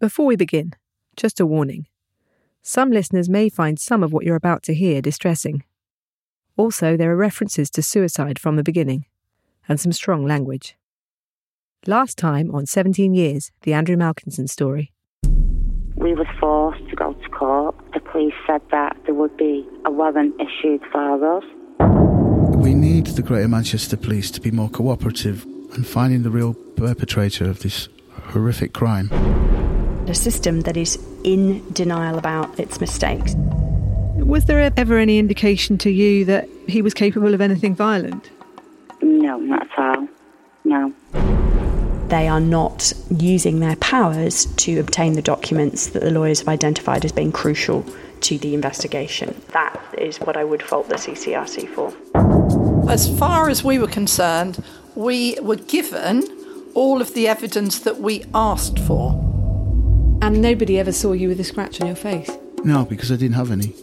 Before we begin, just a warning. Some listeners may find some of what you're about to hear distressing. Also, there are references to suicide from the beginning, and some strong language. Last time on 17 Years, the Andrew Malkinson story. We were forced to go to court. The police said that there would be a warrant issued for us. We need the Greater Manchester Police to be more cooperative in finding the real perpetrator of this horrific crime. A system that is in denial about its mistakes. Was there ever any indication to you that he was capable of anything violent? No, not at all. No. They are not using their powers to obtain the documents that the lawyers have identified as being crucial to the investigation. That is what I would fault the CCRC for. As far as we were concerned, we were given all of the evidence that we asked for. And nobody ever saw you with a scratch on your face? No, because I didn't have any.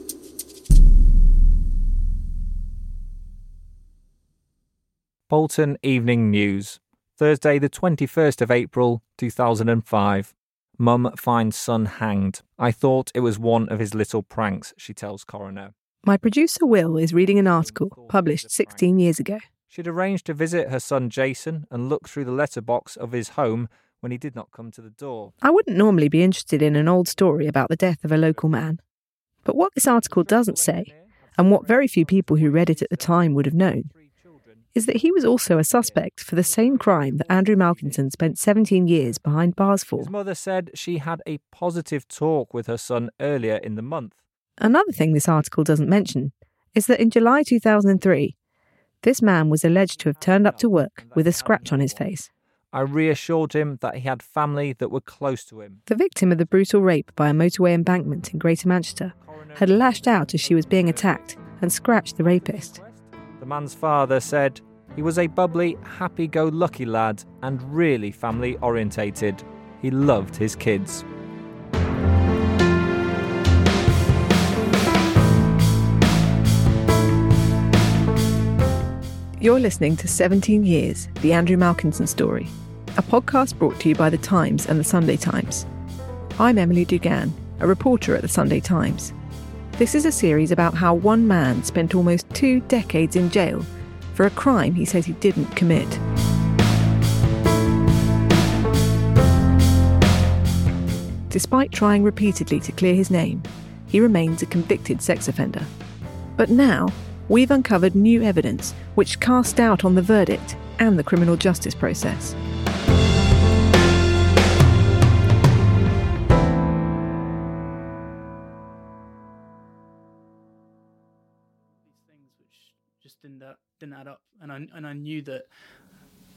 Bolton Evening News, Thursday, the 21st of April, 2005. Mum finds son hanged. I thought it was one of his little pranks, she tells coroner. My producer Will is reading an article published 16 years ago. She'd arranged to visit her son Jason and look through the letterbox of his home when he did not come to the door. I wouldn't normally be interested in an old story about the death of a local man. But what this article doesn't say, and what very few people who read it at the time would have known, is that he was also a suspect for the same crime that Andrew Malkinson spent 17 years behind bars for. His mother said she had a positive talk with her son earlier in the month. Another thing this article doesn't mention is that in July 2003, this man was alleged to have turned up to work with a scratch on his face. I reassured him that he had family that were close to him. The victim of the brutal rape by a motorway embankment in Greater Manchester had lashed out as she was being attacked and scratched the rapist. The man's father said he was a bubbly, happy go lucky lad and really family orientated. He loved his kids. You're listening to 17 Years, the Andrew Malkinson story, a podcast brought to you by The Times and The Sunday Times. I'm Emily Dugan, a reporter at The Sunday Times. This is a series about how one man spent almost two decades in jail for a crime he says he didn't commit. Despite trying repeatedly to clear his name, he remains a convicted sex offender. But now, we've uncovered new evidence which casts doubt on the verdict and the criminal justice process. Didn't add, up, and I and I knew that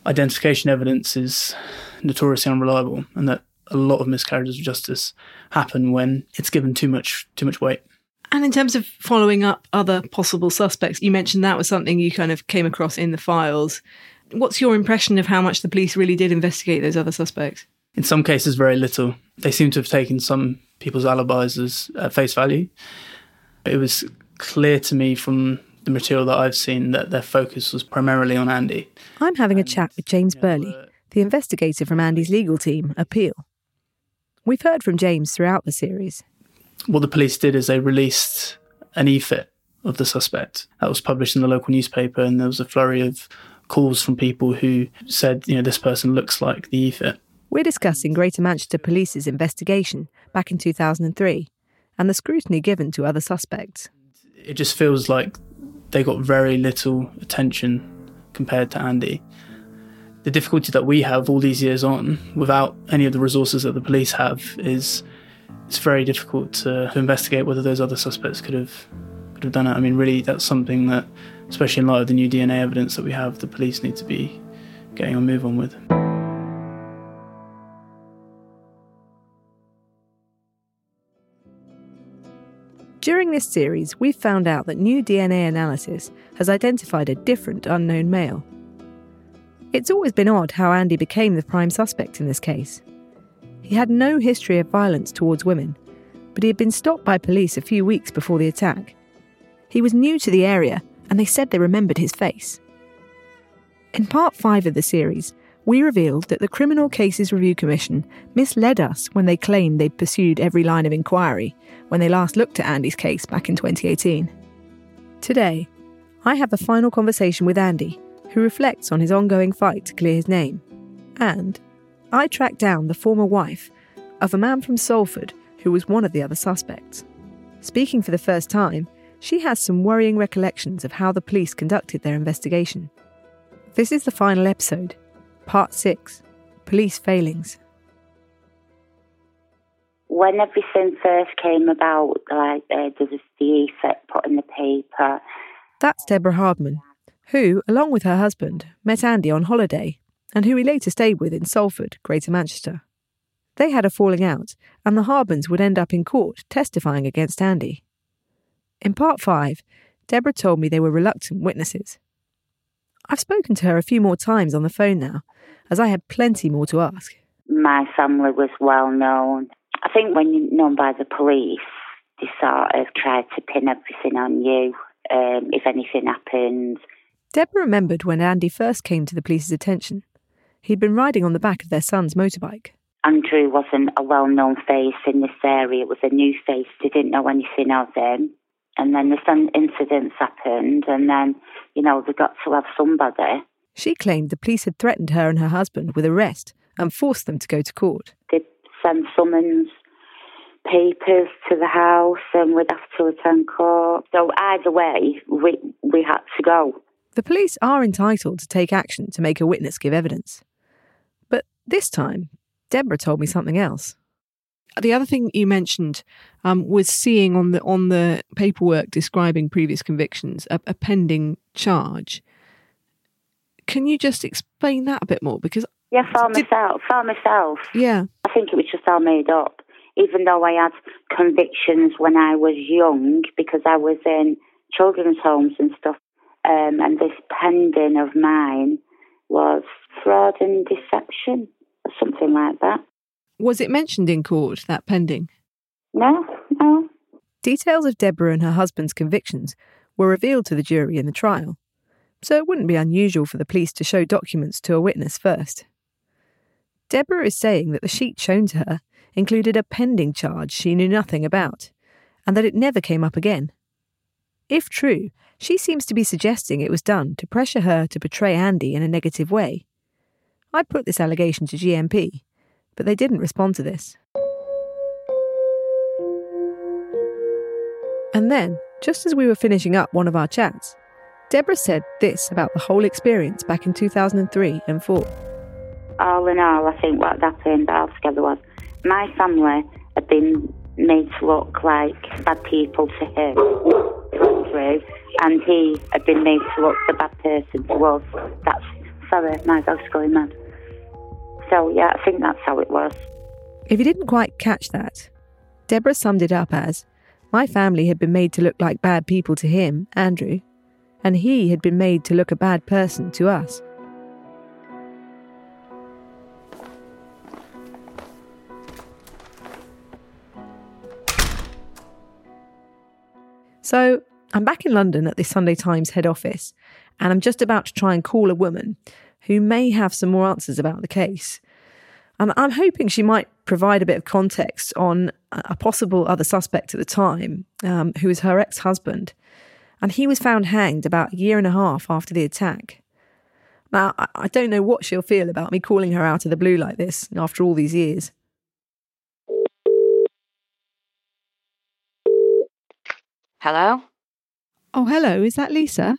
identification evidence is notoriously unreliable, and that a lot of miscarriages of justice happen when it's given too much too much weight. And in terms of following up other possible suspects, you mentioned that was something you kind of came across in the files. What's your impression of how much the police really did investigate those other suspects? In some cases, very little. They seem to have taken some people's alibis as at face value. It was clear to me from the material that I've seen that their focus was primarily on Andy. I'm having a chat with James Burley, the investigator from Andy's legal team, Appeal. We've heard from James throughout the series. What the police did is they released an e-fit of the suspect that was published in the local newspaper, and there was a flurry of calls from people who said, you know, this person looks like the e-fit. We're discussing Greater Manchester Police's investigation back in 2003 and the scrutiny given to other suspects. It just feels like they got very little attention compared to Andy. The difficulty that we have all these years on, without any of the resources that the police have, is it's very difficult to, to investigate whether those other suspects could have could have done it. I mean, really, that's something that, especially in light of the new DNA evidence that we have, the police need to be getting a move on with. During this series, we've found out that new DNA analysis has identified a different unknown male. It's always been odd how Andy became the prime suspect in this case. He had no history of violence towards women, but he had been stopped by police a few weeks before the attack. He was new to the area, and they said they remembered his face. In part 5 of the series, we revealed that the Criminal Cases Review Commission misled us when they claimed they'd pursued every line of inquiry when they last looked at Andy's case back in 2018. Today, I have a final conversation with Andy, who reflects on his ongoing fight to clear his name. And I track down the former wife of a man from Salford who was one of the other suspects. Speaking for the first time, she has some worrying recollections of how the police conducted their investigation. This is the final episode, Part 6 Police Failings. When everything first came about, like uh, there was the e-fit put in the paper. That's Deborah Hardman, who, along with her husband, met Andy on holiday and who he later stayed with in Salford, Greater Manchester. They had a falling out, and the Hardmans would end up in court testifying against Andy. In part five, Deborah told me they were reluctant witnesses. I've spoken to her a few more times on the phone now, as I had plenty more to ask. My family was well known. I think when you're known by the police, they sort of try to pin everything on you um, if anything happens. Deborah remembered when Andy first came to the police's attention. He'd been riding on the back of their son's motorbike. Andrew wasn't a well known face in this area, it was a new face, they didn't know anything of him. And then the same incidents happened, and then, you know, they got to have somebody. She claimed the police had threatened her and her husband with arrest and forced them to go to court. They sent summons papers to the house and we'd have to attend court. So either way, we, we had to go. The police are entitled to take action to make a witness give evidence. But this time, Deborah told me something else. The other thing you mentioned um, was seeing on the on the paperwork describing previous convictions a, a pending charge. Can you just explain that a bit more? Because yeah, for did, myself, for myself. Yeah, I think it was just all made up. Even though I had convictions when I was young, because I was in children's homes and stuff, um, and this pending of mine was fraud and deception, or something like that. Was it mentioned in court, that pending? No, no. Details of Deborah and her husband's convictions were revealed to the jury in the trial, so it wouldn't be unusual for the police to show documents to a witness first. Deborah is saying that the sheet shown to her included a pending charge she knew nothing about, and that it never came up again. If true, she seems to be suggesting it was done to pressure her to portray Andy in a negative way. I put this allegation to GMP, but they didn't respond to this. And then, just as we were finishing up one of our chats, Deborah said this about the whole experience back in 2003 and 4. All in all, I think what happened altogether was my family had been made to look like bad people to him, and he had been made to look the bad person to us. That's sorry, my dog's going mad. So, yeah, I think that's how it was. If you didn't quite catch that, Deborah summed it up as My family had been made to look like bad people to him, Andrew, and he had been made to look a bad person to us. So, I'm back in London at the Sunday Times head office, and I'm just about to try and call a woman who may have some more answers about the case. And I'm hoping she might provide a bit of context on a possible other suspect at the time, um, who was her ex husband. And he was found hanged about a year and a half after the attack. Now, I don't know what she'll feel about me calling her out of the blue like this after all these years. Hello? Oh, hello. Is that Lisa?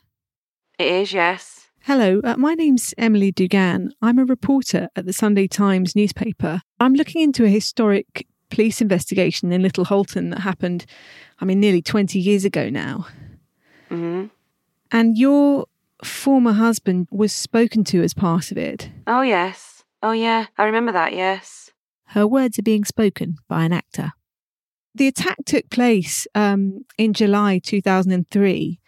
It is, yes. Hello, uh, my name's Emily Dugan. I'm a reporter at the Sunday Times newspaper. I'm looking into a historic police investigation in Little Hulton that happened, I mean, nearly 20 years ago now. hmm And your former husband was spoken to as part of it. Oh, yes. Oh, yeah. I remember that, yes. Her words are being spoken by an actor. The attack took place um, in July 2003.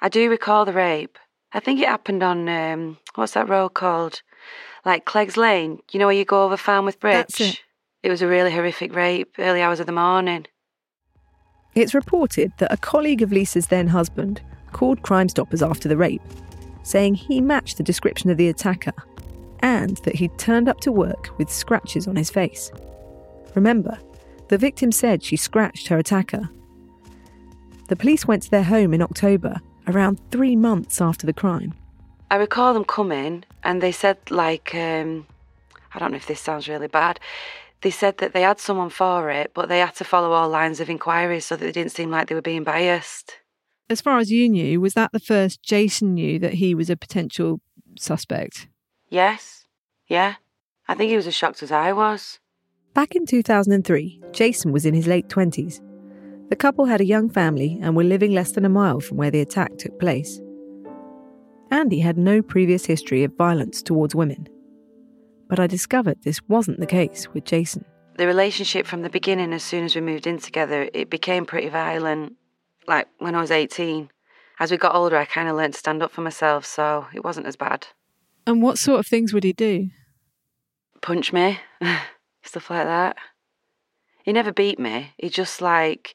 I do recall the rape. I think it happened on, um, what's that road called? Like Clegg's Lane. You know where you go over Falmouth Bridge? That's it. It was a really horrific rape, early hours of the morning. It's reported that a colleague of Lisa's then husband called Crime Stoppers after the rape, saying he matched the description of the attacker and that he'd turned up to work with scratches on his face. Remember, the victim said she scratched her attacker. The police went to their home in October, around three months after the crime. I recall them coming and they said, like, um, I don't know if this sounds really bad. They said that they had someone for it, but they had to follow all lines of inquiry so that they didn't seem like they were being biased. As far as you knew, was that the first Jason knew that he was a potential suspect? Yes, yeah. I think he was as shocked as I was. Back in 2003, Jason was in his late 20s. The couple had a young family and were living less than a mile from where the attack took place. Andy had no previous history of violence towards women. But I discovered this wasn't the case with Jason. The relationship from the beginning, as soon as we moved in together, it became pretty violent. Like when I was 18. As we got older, I kind of learned to stand up for myself, so it wasn't as bad. And what sort of things would he do? Punch me, stuff like that. He never beat me. He just like,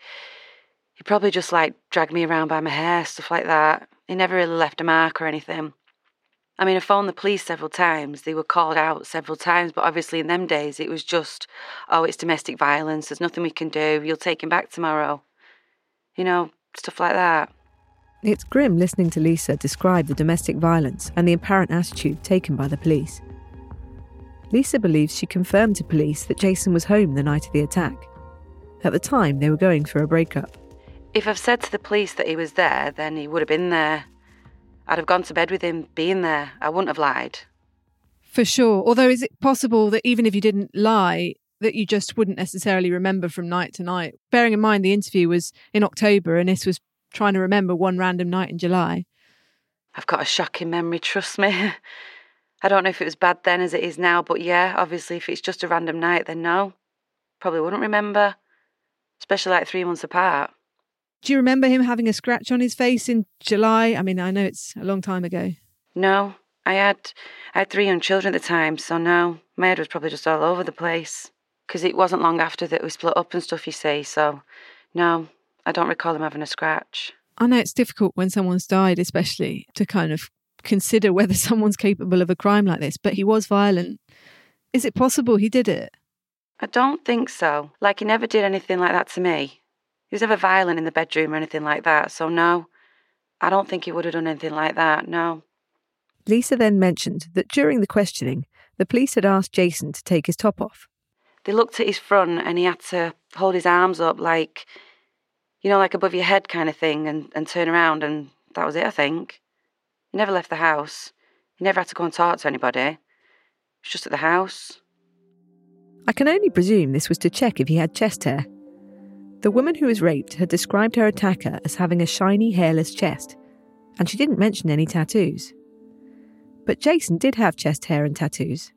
he probably just like dragged me around by my hair, stuff like that. He never really left a mark or anything. I mean, I phoned the police several times. They were called out several times, but obviously in them days it was just, oh, it's domestic violence. There's nothing we can do. You'll take him back tomorrow. You know, stuff like that. It's grim listening to Lisa describe the domestic violence and the apparent attitude taken by the police. Lisa believes she confirmed to police that Jason was home the night of the attack. At the time, they were going for a breakup. If I've said to the police that he was there, then he would have been there. I'd have gone to bed with him being there. I wouldn't have lied. For sure. Although, is it possible that even if you didn't lie, that you just wouldn't necessarily remember from night to night? Bearing in mind the interview was in October and this was trying to remember one random night in July. I've got a shocking memory, trust me. I don't know if it was bad then as it is now, but yeah, obviously, if it's just a random night, then no. Probably wouldn't remember, especially like three months apart. Do you remember him having a scratch on his face in July? I mean, I know it's a long time ago. No, I had I had three young children at the time, so no, my head was probably just all over the place. Because it wasn't long after that we split up and stuff, you see. So, no, I don't recall him having a scratch. I know it's difficult when someone's died, especially to kind of consider whether someone's capable of a crime like this, but he was violent. Is it possible he did it? I don't think so. Like, he never did anything like that to me. He was never violent in the bedroom or anything like that, so no. I don't think he would have done anything like that, no. Lisa then mentioned that during the questioning, the police had asked Jason to take his top off. They looked at his front and he had to hold his arms up like, you know, like above your head kind of thing and, and turn around, and that was it, I think. He never left the house. He never had to go and talk to anybody. He was just at the house. I can only presume this was to check if he had chest hair. The woman who was raped had described her attacker as having a shiny, hairless chest, and she didn't mention any tattoos. But Jason did have chest hair and tattoos.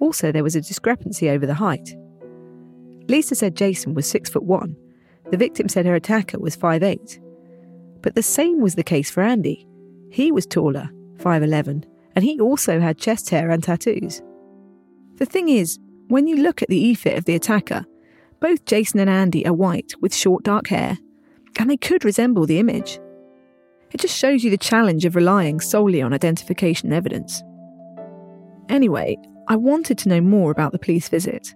Also, there was a discrepancy over the height. Lisa said Jason was six foot one. The victim said her attacker was five eight. But the same was the case for Andy. He was taller, 5'11, and he also had chest hair and tattoos. The thing is, when you look at the e-fit of the attacker, both Jason and Andy are white with short dark hair, and they could resemble the image. It just shows you the challenge of relying solely on identification evidence. Anyway, I wanted to know more about the police visit.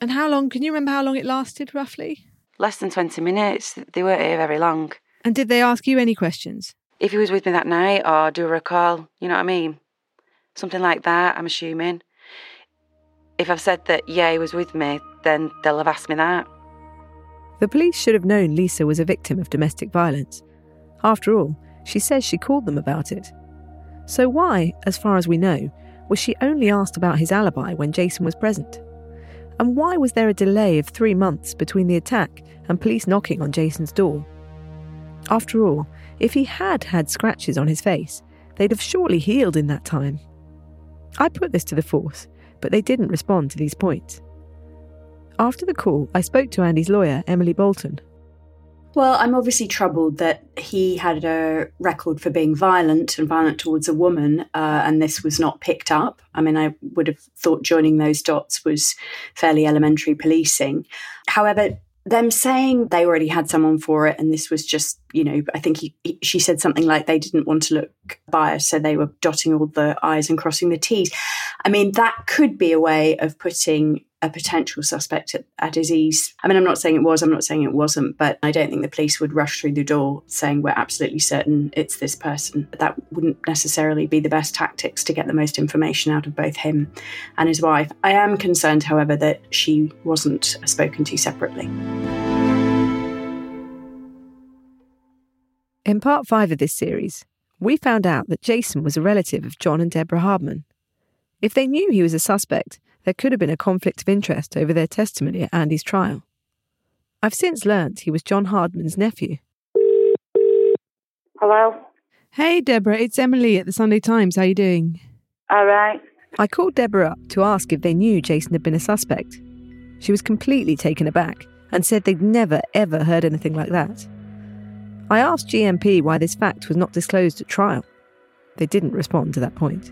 And how long, can you remember how long it lasted roughly? Less than 20 minutes. They weren't here very long. And did they ask you any questions? If he was with me that night, or do a recall, you know what I mean? Something like that, I'm assuming. If I've said that, yeah, he was with me, then they'll have asked me that. The police should have known Lisa was a victim of domestic violence. After all, she says she called them about it. So why, as far as we know, was she only asked about his alibi when Jason was present? And why was there a delay of three months between the attack and police knocking on Jason's door? After all, if he had had scratches on his face, they'd have surely healed in that time. I put this to the force, but they didn't respond to these points. After the call, I spoke to Andy's lawyer, Emily Bolton. Well, I'm obviously troubled that he had a record for being violent and violent towards a woman, uh, and this was not picked up. I mean, I would have thought joining those dots was fairly elementary policing. However, them saying they already had someone for it and this was just you know i think he, he, she said something like they didn't want to look biased so they were dotting all the i's and crossing the t's. I mean that could be a way of putting a potential suspect at, at his ease. I mean, I'm not saying it was, I'm not saying it wasn't, but I don't think the police would rush through the door saying we're absolutely certain it's this person. That wouldn't necessarily be the best tactics to get the most information out of both him and his wife. I am concerned, however, that she wasn't spoken to separately. In part five of this series, we found out that Jason was a relative of John and Deborah Hardman. If they knew he was a suspect, there could have been a conflict of interest over their testimony at Andy's trial. I've since learnt he was John Hardman's nephew. Hello? Hey, Deborah, it's Emily at the Sunday Times. How are you doing? All right. I called Deborah up to ask if they knew Jason had been a suspect. She was completely taken aback and said they'd never, ever heard anything like that. I asked GMP why this fact was not disclosed at trial. They didn't respond to that point.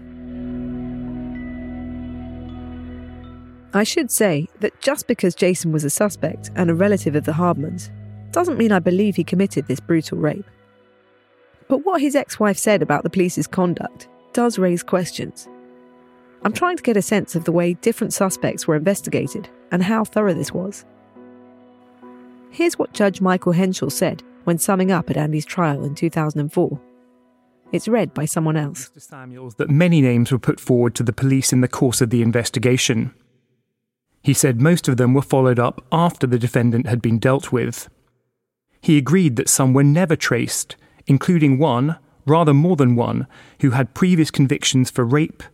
I should say that just because Jason was a suspect and a relative of the Hardmans doesn't mean I believe he committed this brutal rape. But what his ex wife said about the police's conduct does raise questions. I'm trying to get a sense of the way different suspects were investigated and how thorough this was. Here's what Judge Michael Henshell said when summing up at Andy's trial in 2004. It's read by someone else. Mr. Samuels that many names were put forward to the police in the course of the investigation. He said most of them were followed up after the defendant had been dealt with. He agreed that some were never traced, including one, rather more than one, who had previous convictions for rape.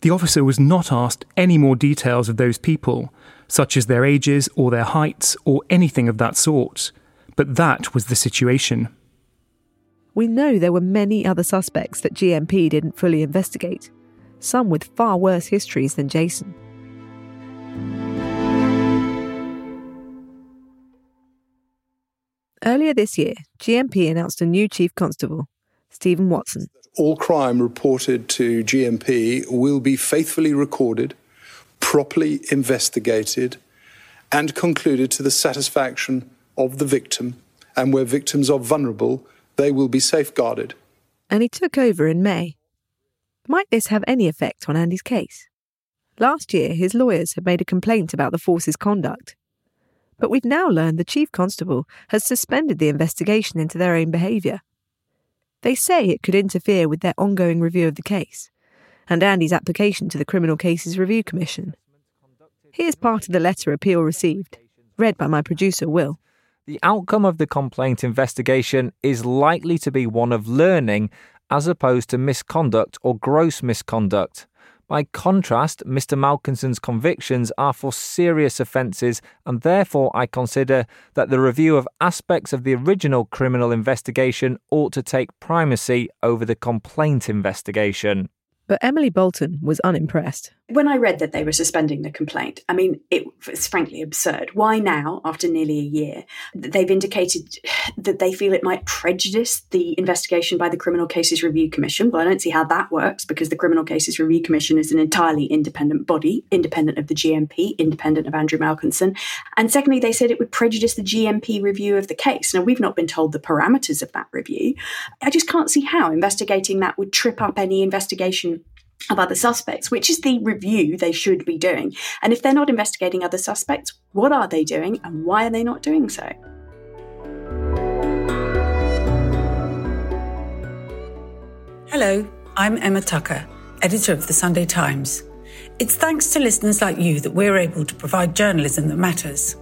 The officer was not asked any more details of those people, such as their ages or their heights or anything of that sort. But that was the situation. We know there were many other suspects that GMP didn't fully investigate, some with far worse histories than Jason. Earlier this year, GMP announced a new chief constable, Stephen Watson. All crime reported to GMP will be faithfully recorded, properly investigated, and concluded to the satisfaction of the victim. And where victims are vulnerable, they will be safeguarded. And he took over in May. Might this have any effect on Andy's case? Last year, his lawyers had made a complaint about the force's conduct. But we've now learned the Chief Constable has suspended the investigation into their own behaviour. They say it could interfere with their ongoing review of the case and Andy's application to the Criminal Cases Review Commission. Here's part of the letter appeal received, read by my producer, Will. The outcome of the complaint investigation is likely to be one of learning as opposed to misconduct or gross misconduct. By contrast, Mr. Malkinson's convictions are for serious offences, and therefore I consider that the review of aspects of the original criminal investigation ought to take primacy over the complaint investigation. But Emily Bolton was unimpressed. When I read that they were suspending the complaint, I mean, it was frankly absurd. Why now, after nearly a year? They've indicated that they feel it might prejudice the investigation by the Criminal Cases Review Commission. Well, I don't see how that works because the Criminal Cases Review Commission is an entirely independent body, independent of the GMP, independent of Andrew Malkinson. And secondly, they said it would prejudice the GMP review of the case. Now, we've not been told the parameters of that review. I just can't see how investigating that would trip up any investigation of other suspects, which is the review they should be doing. And if they're not investigating other suspects, what are they doing and why are they not doing so? Hello, I'm Emma Tucker, editor of the Sunday Times. It's thanks to listeners like you that we're able to provide journalism that matters.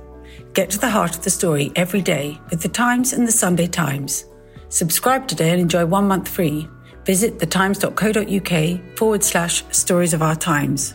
Get to the heart of the story every day with the Times and the Sunday Times. Subscribe today and enjoy one month free visit thetimes.co.uk forward slash stories of our times.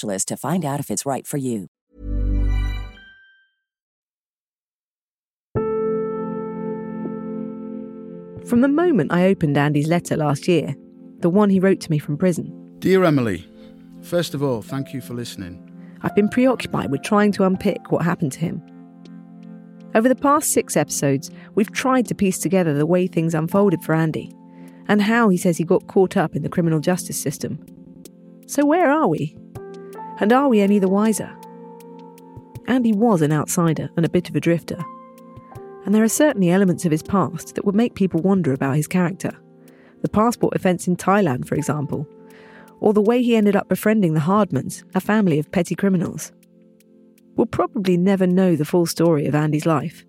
to find out if it's right for you. From the moment I opened Andy's letter last year, the one he wrote to me from prison, Dear Emily, first of all, thank you for listening. I've been preoccupied with trying to unpick what happened to him. Over the past six episodes, we've tried to piece together the way things unfolded for Andy and how he says he got caught up in the criminal justice system. So, where are we? And are we any the wiser? Andy was an outsider and a bit of a drifter. And there are certainly elements of his past that would make people wonder about his character. The passport offence in Thailand, for example, or the way he ended up befriending the Hardmans, a family of petty criminals. We'll probably never know the full story of Andy's life.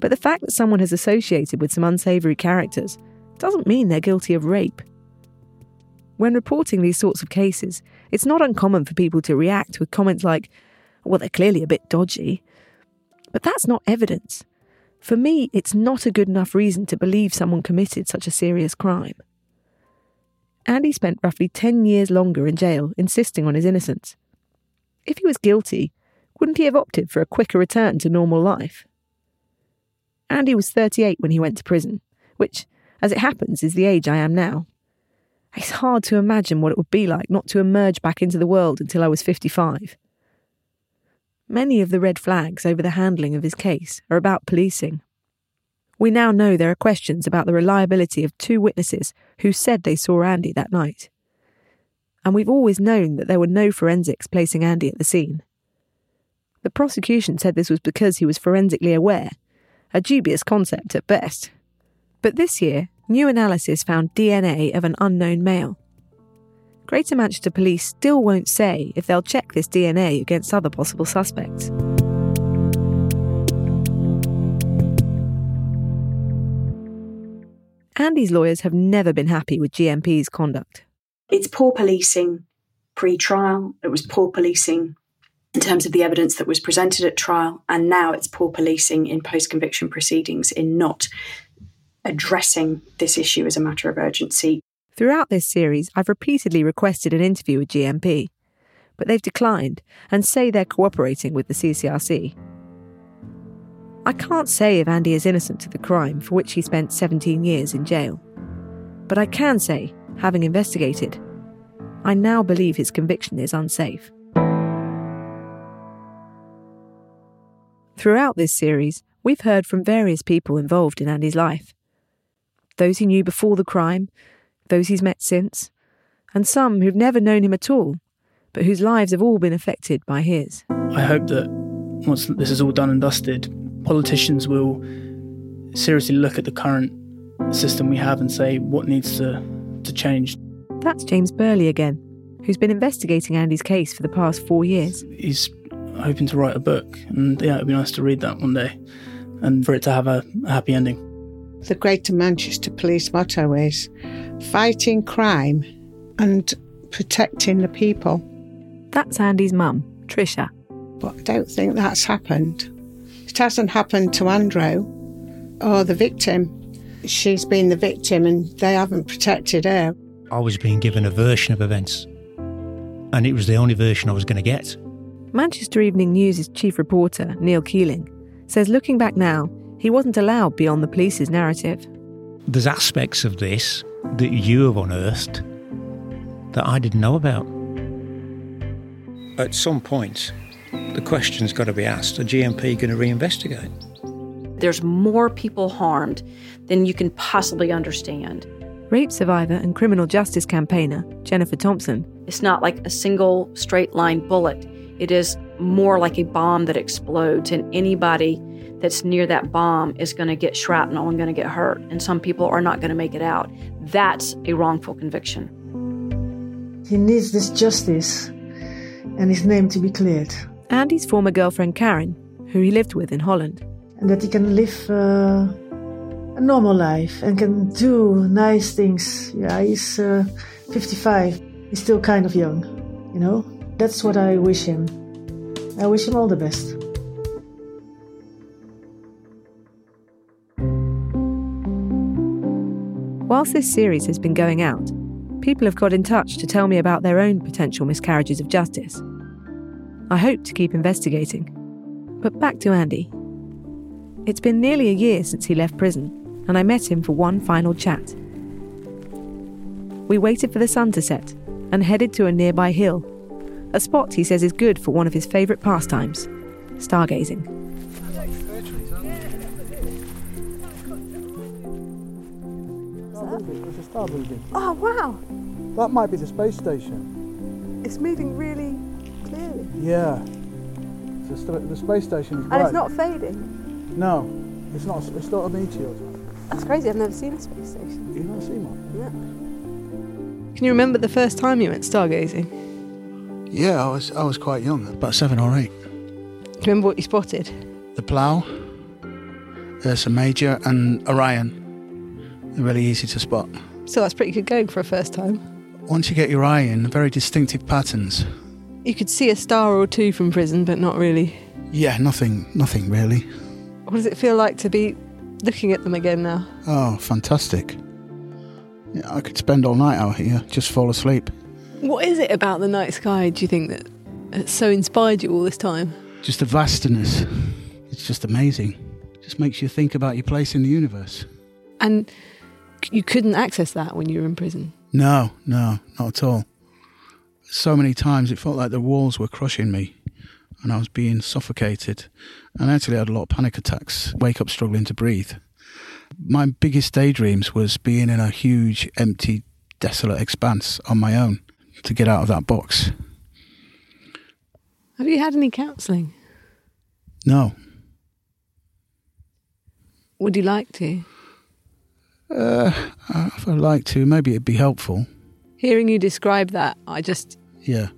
But the fact that someone has associated with some unsavoury characters doesn't mean they're guilty of rape. When reporting these sorts of cases, it's not uncommon for people to react with comments like, well, they're clearly a bit dodgy. But that's not evidence. For me, it's not a good enough reason to believe someone committed such a serious crime. Andy spent roughly 10 years longer in jail, insisting on his innocence. If he was guilty, wouldn't he have opted for a quicker return to normal life? Andy was 38 when he went to prison, which, as it happens, is the age I am now. It's hard to imagine what it would be like not to emerge back into the world until I was 55. Many of the red flags over the handling of his case are about policing. We now know there are questions about the reliability of two witnesses who said they saw Andy that night. And we've always known that there were no forensics placing Andy at the scene. The prosecution said this was because he was forensically aware, a dubious concept at best. But this year, new analysis found DNA of an unknown male. Greater Manchester Police still won't say if they'll check this DNA against other possible suspects. Andy's lawyers have never been happy with GMP's conduct. It's poor policing pre trial, it was poor policing in terms of the evidence that was presented at trial, and now it's poor policing in post conviction proceedings in not addressing this issue as a matter of urgency. Throughout this series, I've repeatedly requested an interview with GMP, but they've declined and say they're cooperating with the CCRC. I can't say if Andy is innocent of the crime for which he spent 17 years in jail, but I can say, having investigated, I now believe his conviction is unsafe. Throughout this series, we've heard from various people involved in Andy's life those he knew before the crime, those he's met since, and some who've never known him at all, but whose lives have all been affected by his. I hope that once this is all done and dusted, politicians will seriously look at the current system we have and say what needs to, to change. That's James Burley again, who's been investigating Andy's case for the past four years. He's hoping to write a book, and yeah, it'd be nice to read that one day and for it to have a, a happy ending. The Greater Manchester Police motto is fighting crime and protecting the people. That's Andy's mum, Trisha. But I don't think that's happened. It hasn't happened to Andrew or the victim. She's been the victim and they haven't protected her. I was being given a version of events, and it was the only version I was going to get. Manchester Evening News' chief reporter, Neil Keeling, says looking back now, he wasn't allowed beyond the police's narrative. There's aspects of this that you have unearthed that I didn't know about. At some point, the question's got to be asked: Are GMP going to reinvestigate? There's more people harmed than you can possibly understand. Rape survivor and criminal justice campaigner Jennifer Thompson. It's not like a single straight line bullet. It is more like a bomb that explodes, and anybody that's near that bomb is going to get shrapnel and going to get hurt, and some people are not going to make it out. That's a wrongful conviction. He needs this justice and his name to be cleared. Andy's former girlfriend Karen, who he lived with in Holland. And that he can live uh, a normal life and can do nice things. Yeah, he's uh, 55. He's still kind of young, you know? That's what I wish him. I wish him all the best. Whilst this series has been going out, people have got in touch to tell me about their own potential miscarriages of justice. I hope to keep investigating. But back to Andy. It's been nearly a year since he left prison, and I met him for one final chat. We waited for the sun to set and headed to a nearby hill, a spot he says is good for one of his favourite pastimes stargazing. There's a star building. Oh, wow. That might be the space station. It's moving really clearly. Yeah. The, st- the space station is And bright. it's not fading. No, it's not. It's not a meteor. That's crazy. I've never seen a space station. You've not seen one? Yeah. Can you remember the first time you went stargazing? Yeah, I was I was quite young, about seven or eight. Do you remember what you spotted? The Plough, Ursa Major, and Orion. They're really easy to spot. So that's pretty good going for a first time. Once you get your eye in, very distinctive patterns. You could see a star or two from prison, but not really. Yeah, nothing, nothing really. What does it feel like to be looking at them again now? Oh, fantastic. Yeah, I could spend all night out here, just fall asleep. What is it about the night sky, do you think, that so inspired you all this time? Just the vastness. It's just amazing. just makes you think about your place in the universe. And you couldn't access that when you were in prison? No, no, not at all. So many times it felt like the walls were crushing me and I was being suffocated. And I actually had a lot of panic attacks, wake up struggling to breathe. My biggest daydreams was being in a huge, empty, desolate expanse on my own to get out of that box. Have you had any counselling? No. Would you like to? Uh, if I'd like to, maybe it'd be helpful. Hearing you describe that, I just. Yeah.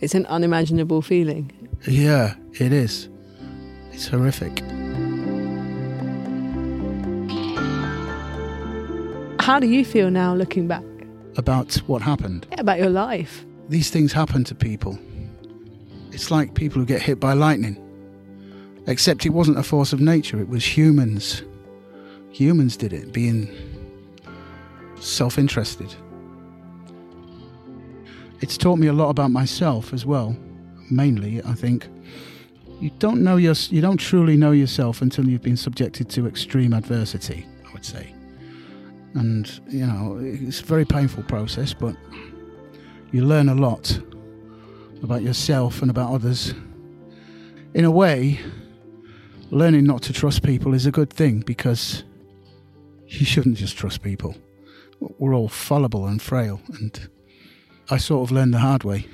It's an unimaginable feeling. Yeah, it is. It's horrific. How do you feel now looking back? About what happened. Yeah, about your life. These things happen to people. It's like people who get hit by lightning. Except it wasn't a force of nature, it was humans. Humans did it, being self interested. It's taught me a lot about myself as well. Mainly, I think. You don't know your, you don't truly know yourself until you've been subjected to extreme adversity, I would say. And, you know, it's a very painful process, but you learn a lot about yourself and about others. In a way, learning not to trust people is a good thing because you shouldn't just trust people. We're all fallible and frail, and I sort of learned the hard way.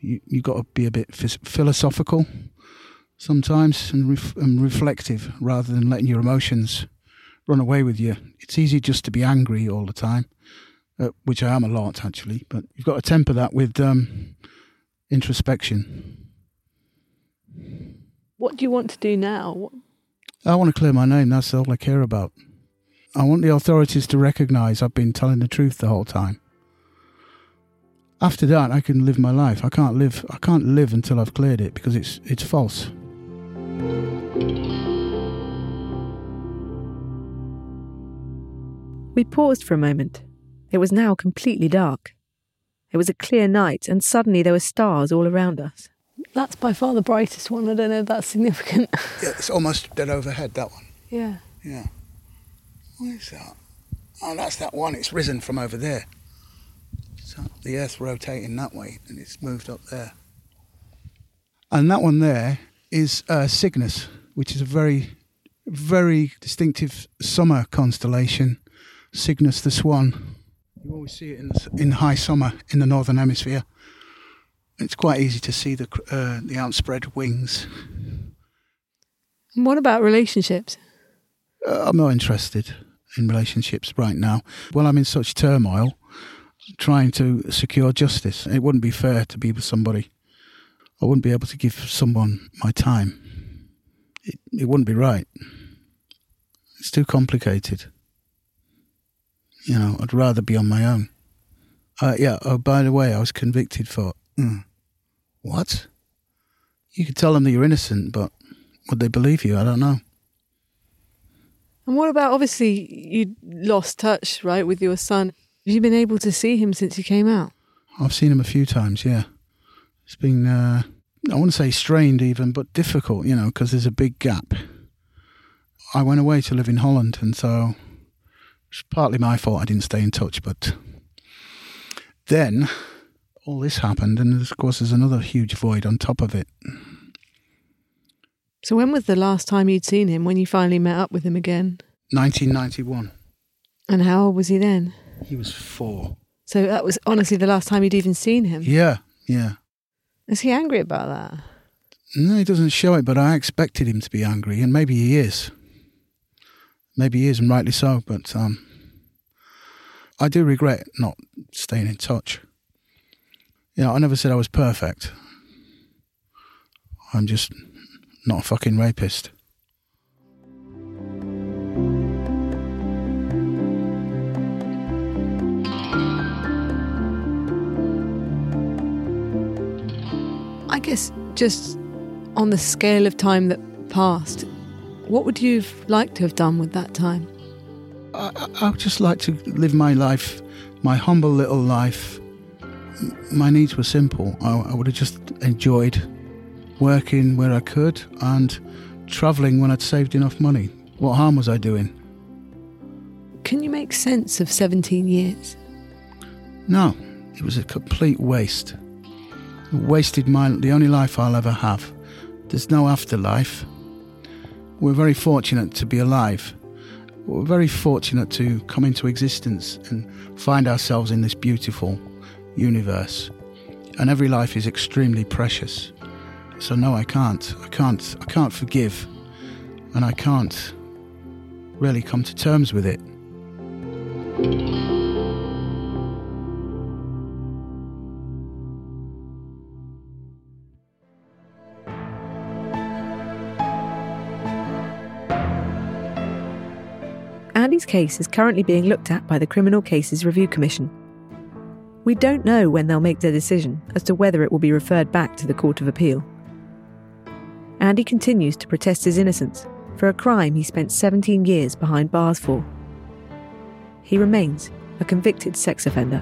You you got to be a bit philosophical sometimes and, ref- and reflective rather than letting your emotions run away with you. It's easy just to be angry all the time, uh, which I am a lot actually. But you've got to temper that with um, introspection. What do you want to do now? I want to clear my name. That's all I care about. I want the authorities to recognise I've been telling the truth the whole time. After that, I can live my life. I can't live. I can't live until I've cleared it because it's it's false. We paused for a moment. It was now completely dark. It was a clear night, and suddenly there were stars all around us. That's by far the brightest one. I don't know if that's significant. Yeah, it's almost dead overhead. That one. yeah. Yeah. What is that? Oh, that's that one. It's risen from over there. So the Earth's rotating that way, and it's moved up there. And that one there is uh, Cygnus, which is a very, very distinctive summer constellation. Cygnus the Swan. You always see it in the, in high summer in the northern hemisphere. It's quite easy to see the uh, the outspread wings. And what about relationships? Uh, I'm not interested in relationships right now. Well, I'm in such turmoil trying to secure justice. It wouldn't be fair to be with somebody. I wouldn't be able to give someone my time. It, it wouldn't be right. It's too complicated. You know, I'd rather be on my own. Uh, yeah, oh, by the way, I was convicted for. Mm, what? You could tell them that you're innocent, but would they believe you? I don't know. And what about obviously you lost touch, right, with your son? Have you been able to see him since he came out? I've seen him a few times, yeah. It's been, uh, I wouldn't say strained even, but difficult, you know, because there's a big gap. I went away to live in Holland, and so it's partly my fault I didn't stay in touch, but then all this happened, and of course, there's another huge void on top of it. So, when was the last time you'd seen him when you finally met up with him again? 1991. And how old was he then? He was four. So, that was honestly the last time you'd even seen him? Yeah, yeah. Is he angry about that? No, he doesn't show it, but I expected him to be angry, and maybe he is. Maybe he is, and rightly so, but um, I do regret not staying in touch. You know, I never said I was perfect. I'm just not a fucking rapist. I guess just on the scale of time that passed, what would you have liked to have done with that time? I, I would just like to live my life, my humble little life. My needs were simple. I, I would have just enjoyed working where I could and travelling when I'd saved enough money. What harm was I doing? Can you make sense of 17 years? No, it was a complete waste. It wasted my the only life I'll ever have. There's no afterlife. We're very fortunate to be alive. We're very fortunate to come into existence and find ourselves in this beautiful universe. And every life is extremely precious. So no, I can't. I can't. I can't forgive, and I can't really come to terms with it. Andy's case is currently being looked at by the Criminal Cases Review Commission. We don't know when they'll make their decision as to whether it will be referred back to the Court of Appeal. Andy continues to protest his innocence for a crime he spent 17 years behind bars for. He remains a convicted sex offender.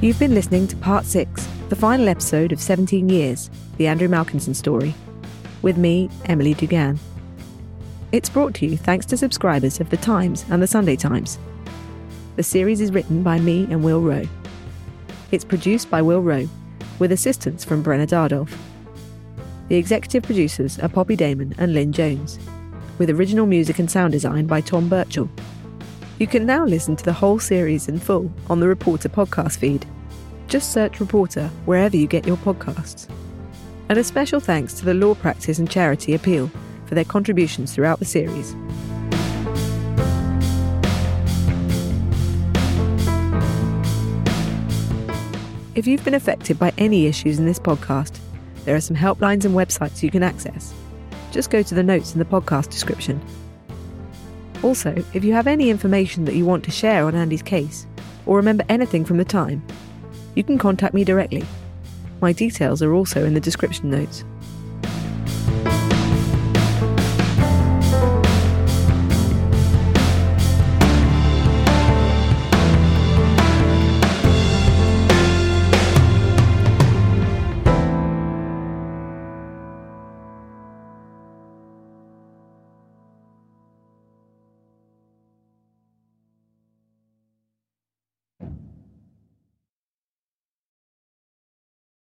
You've been listening to part six, the final episode of 17 Years, the Andrew Malkinson story, with me, Emily Dugan. It's brought to you thanks to subscribers of The Times and The Sunday Times. The series is written by me and Will Rowe. It's produced by Will Rowe, with assistance from Brenna Dardolph. The executive producers are Poppy Damon and Lynn Jones, with original music and sound design by Tom Birchall. You can now listen to the whole series in full on the Reporter podcast feed. Just search Reporter wherever you get your podcasts. And a special thanks to the Law Practice and Charity Appeal for their contributions throughout the series. If you've been affected by any issues in this podcast, there are some helplines and websites you can access. Just go to the notes in the podcast description. Also, if you have any information that you want to share on Andy's case, or remember anything from the time, you can contact me directly. My details are also in the description notes.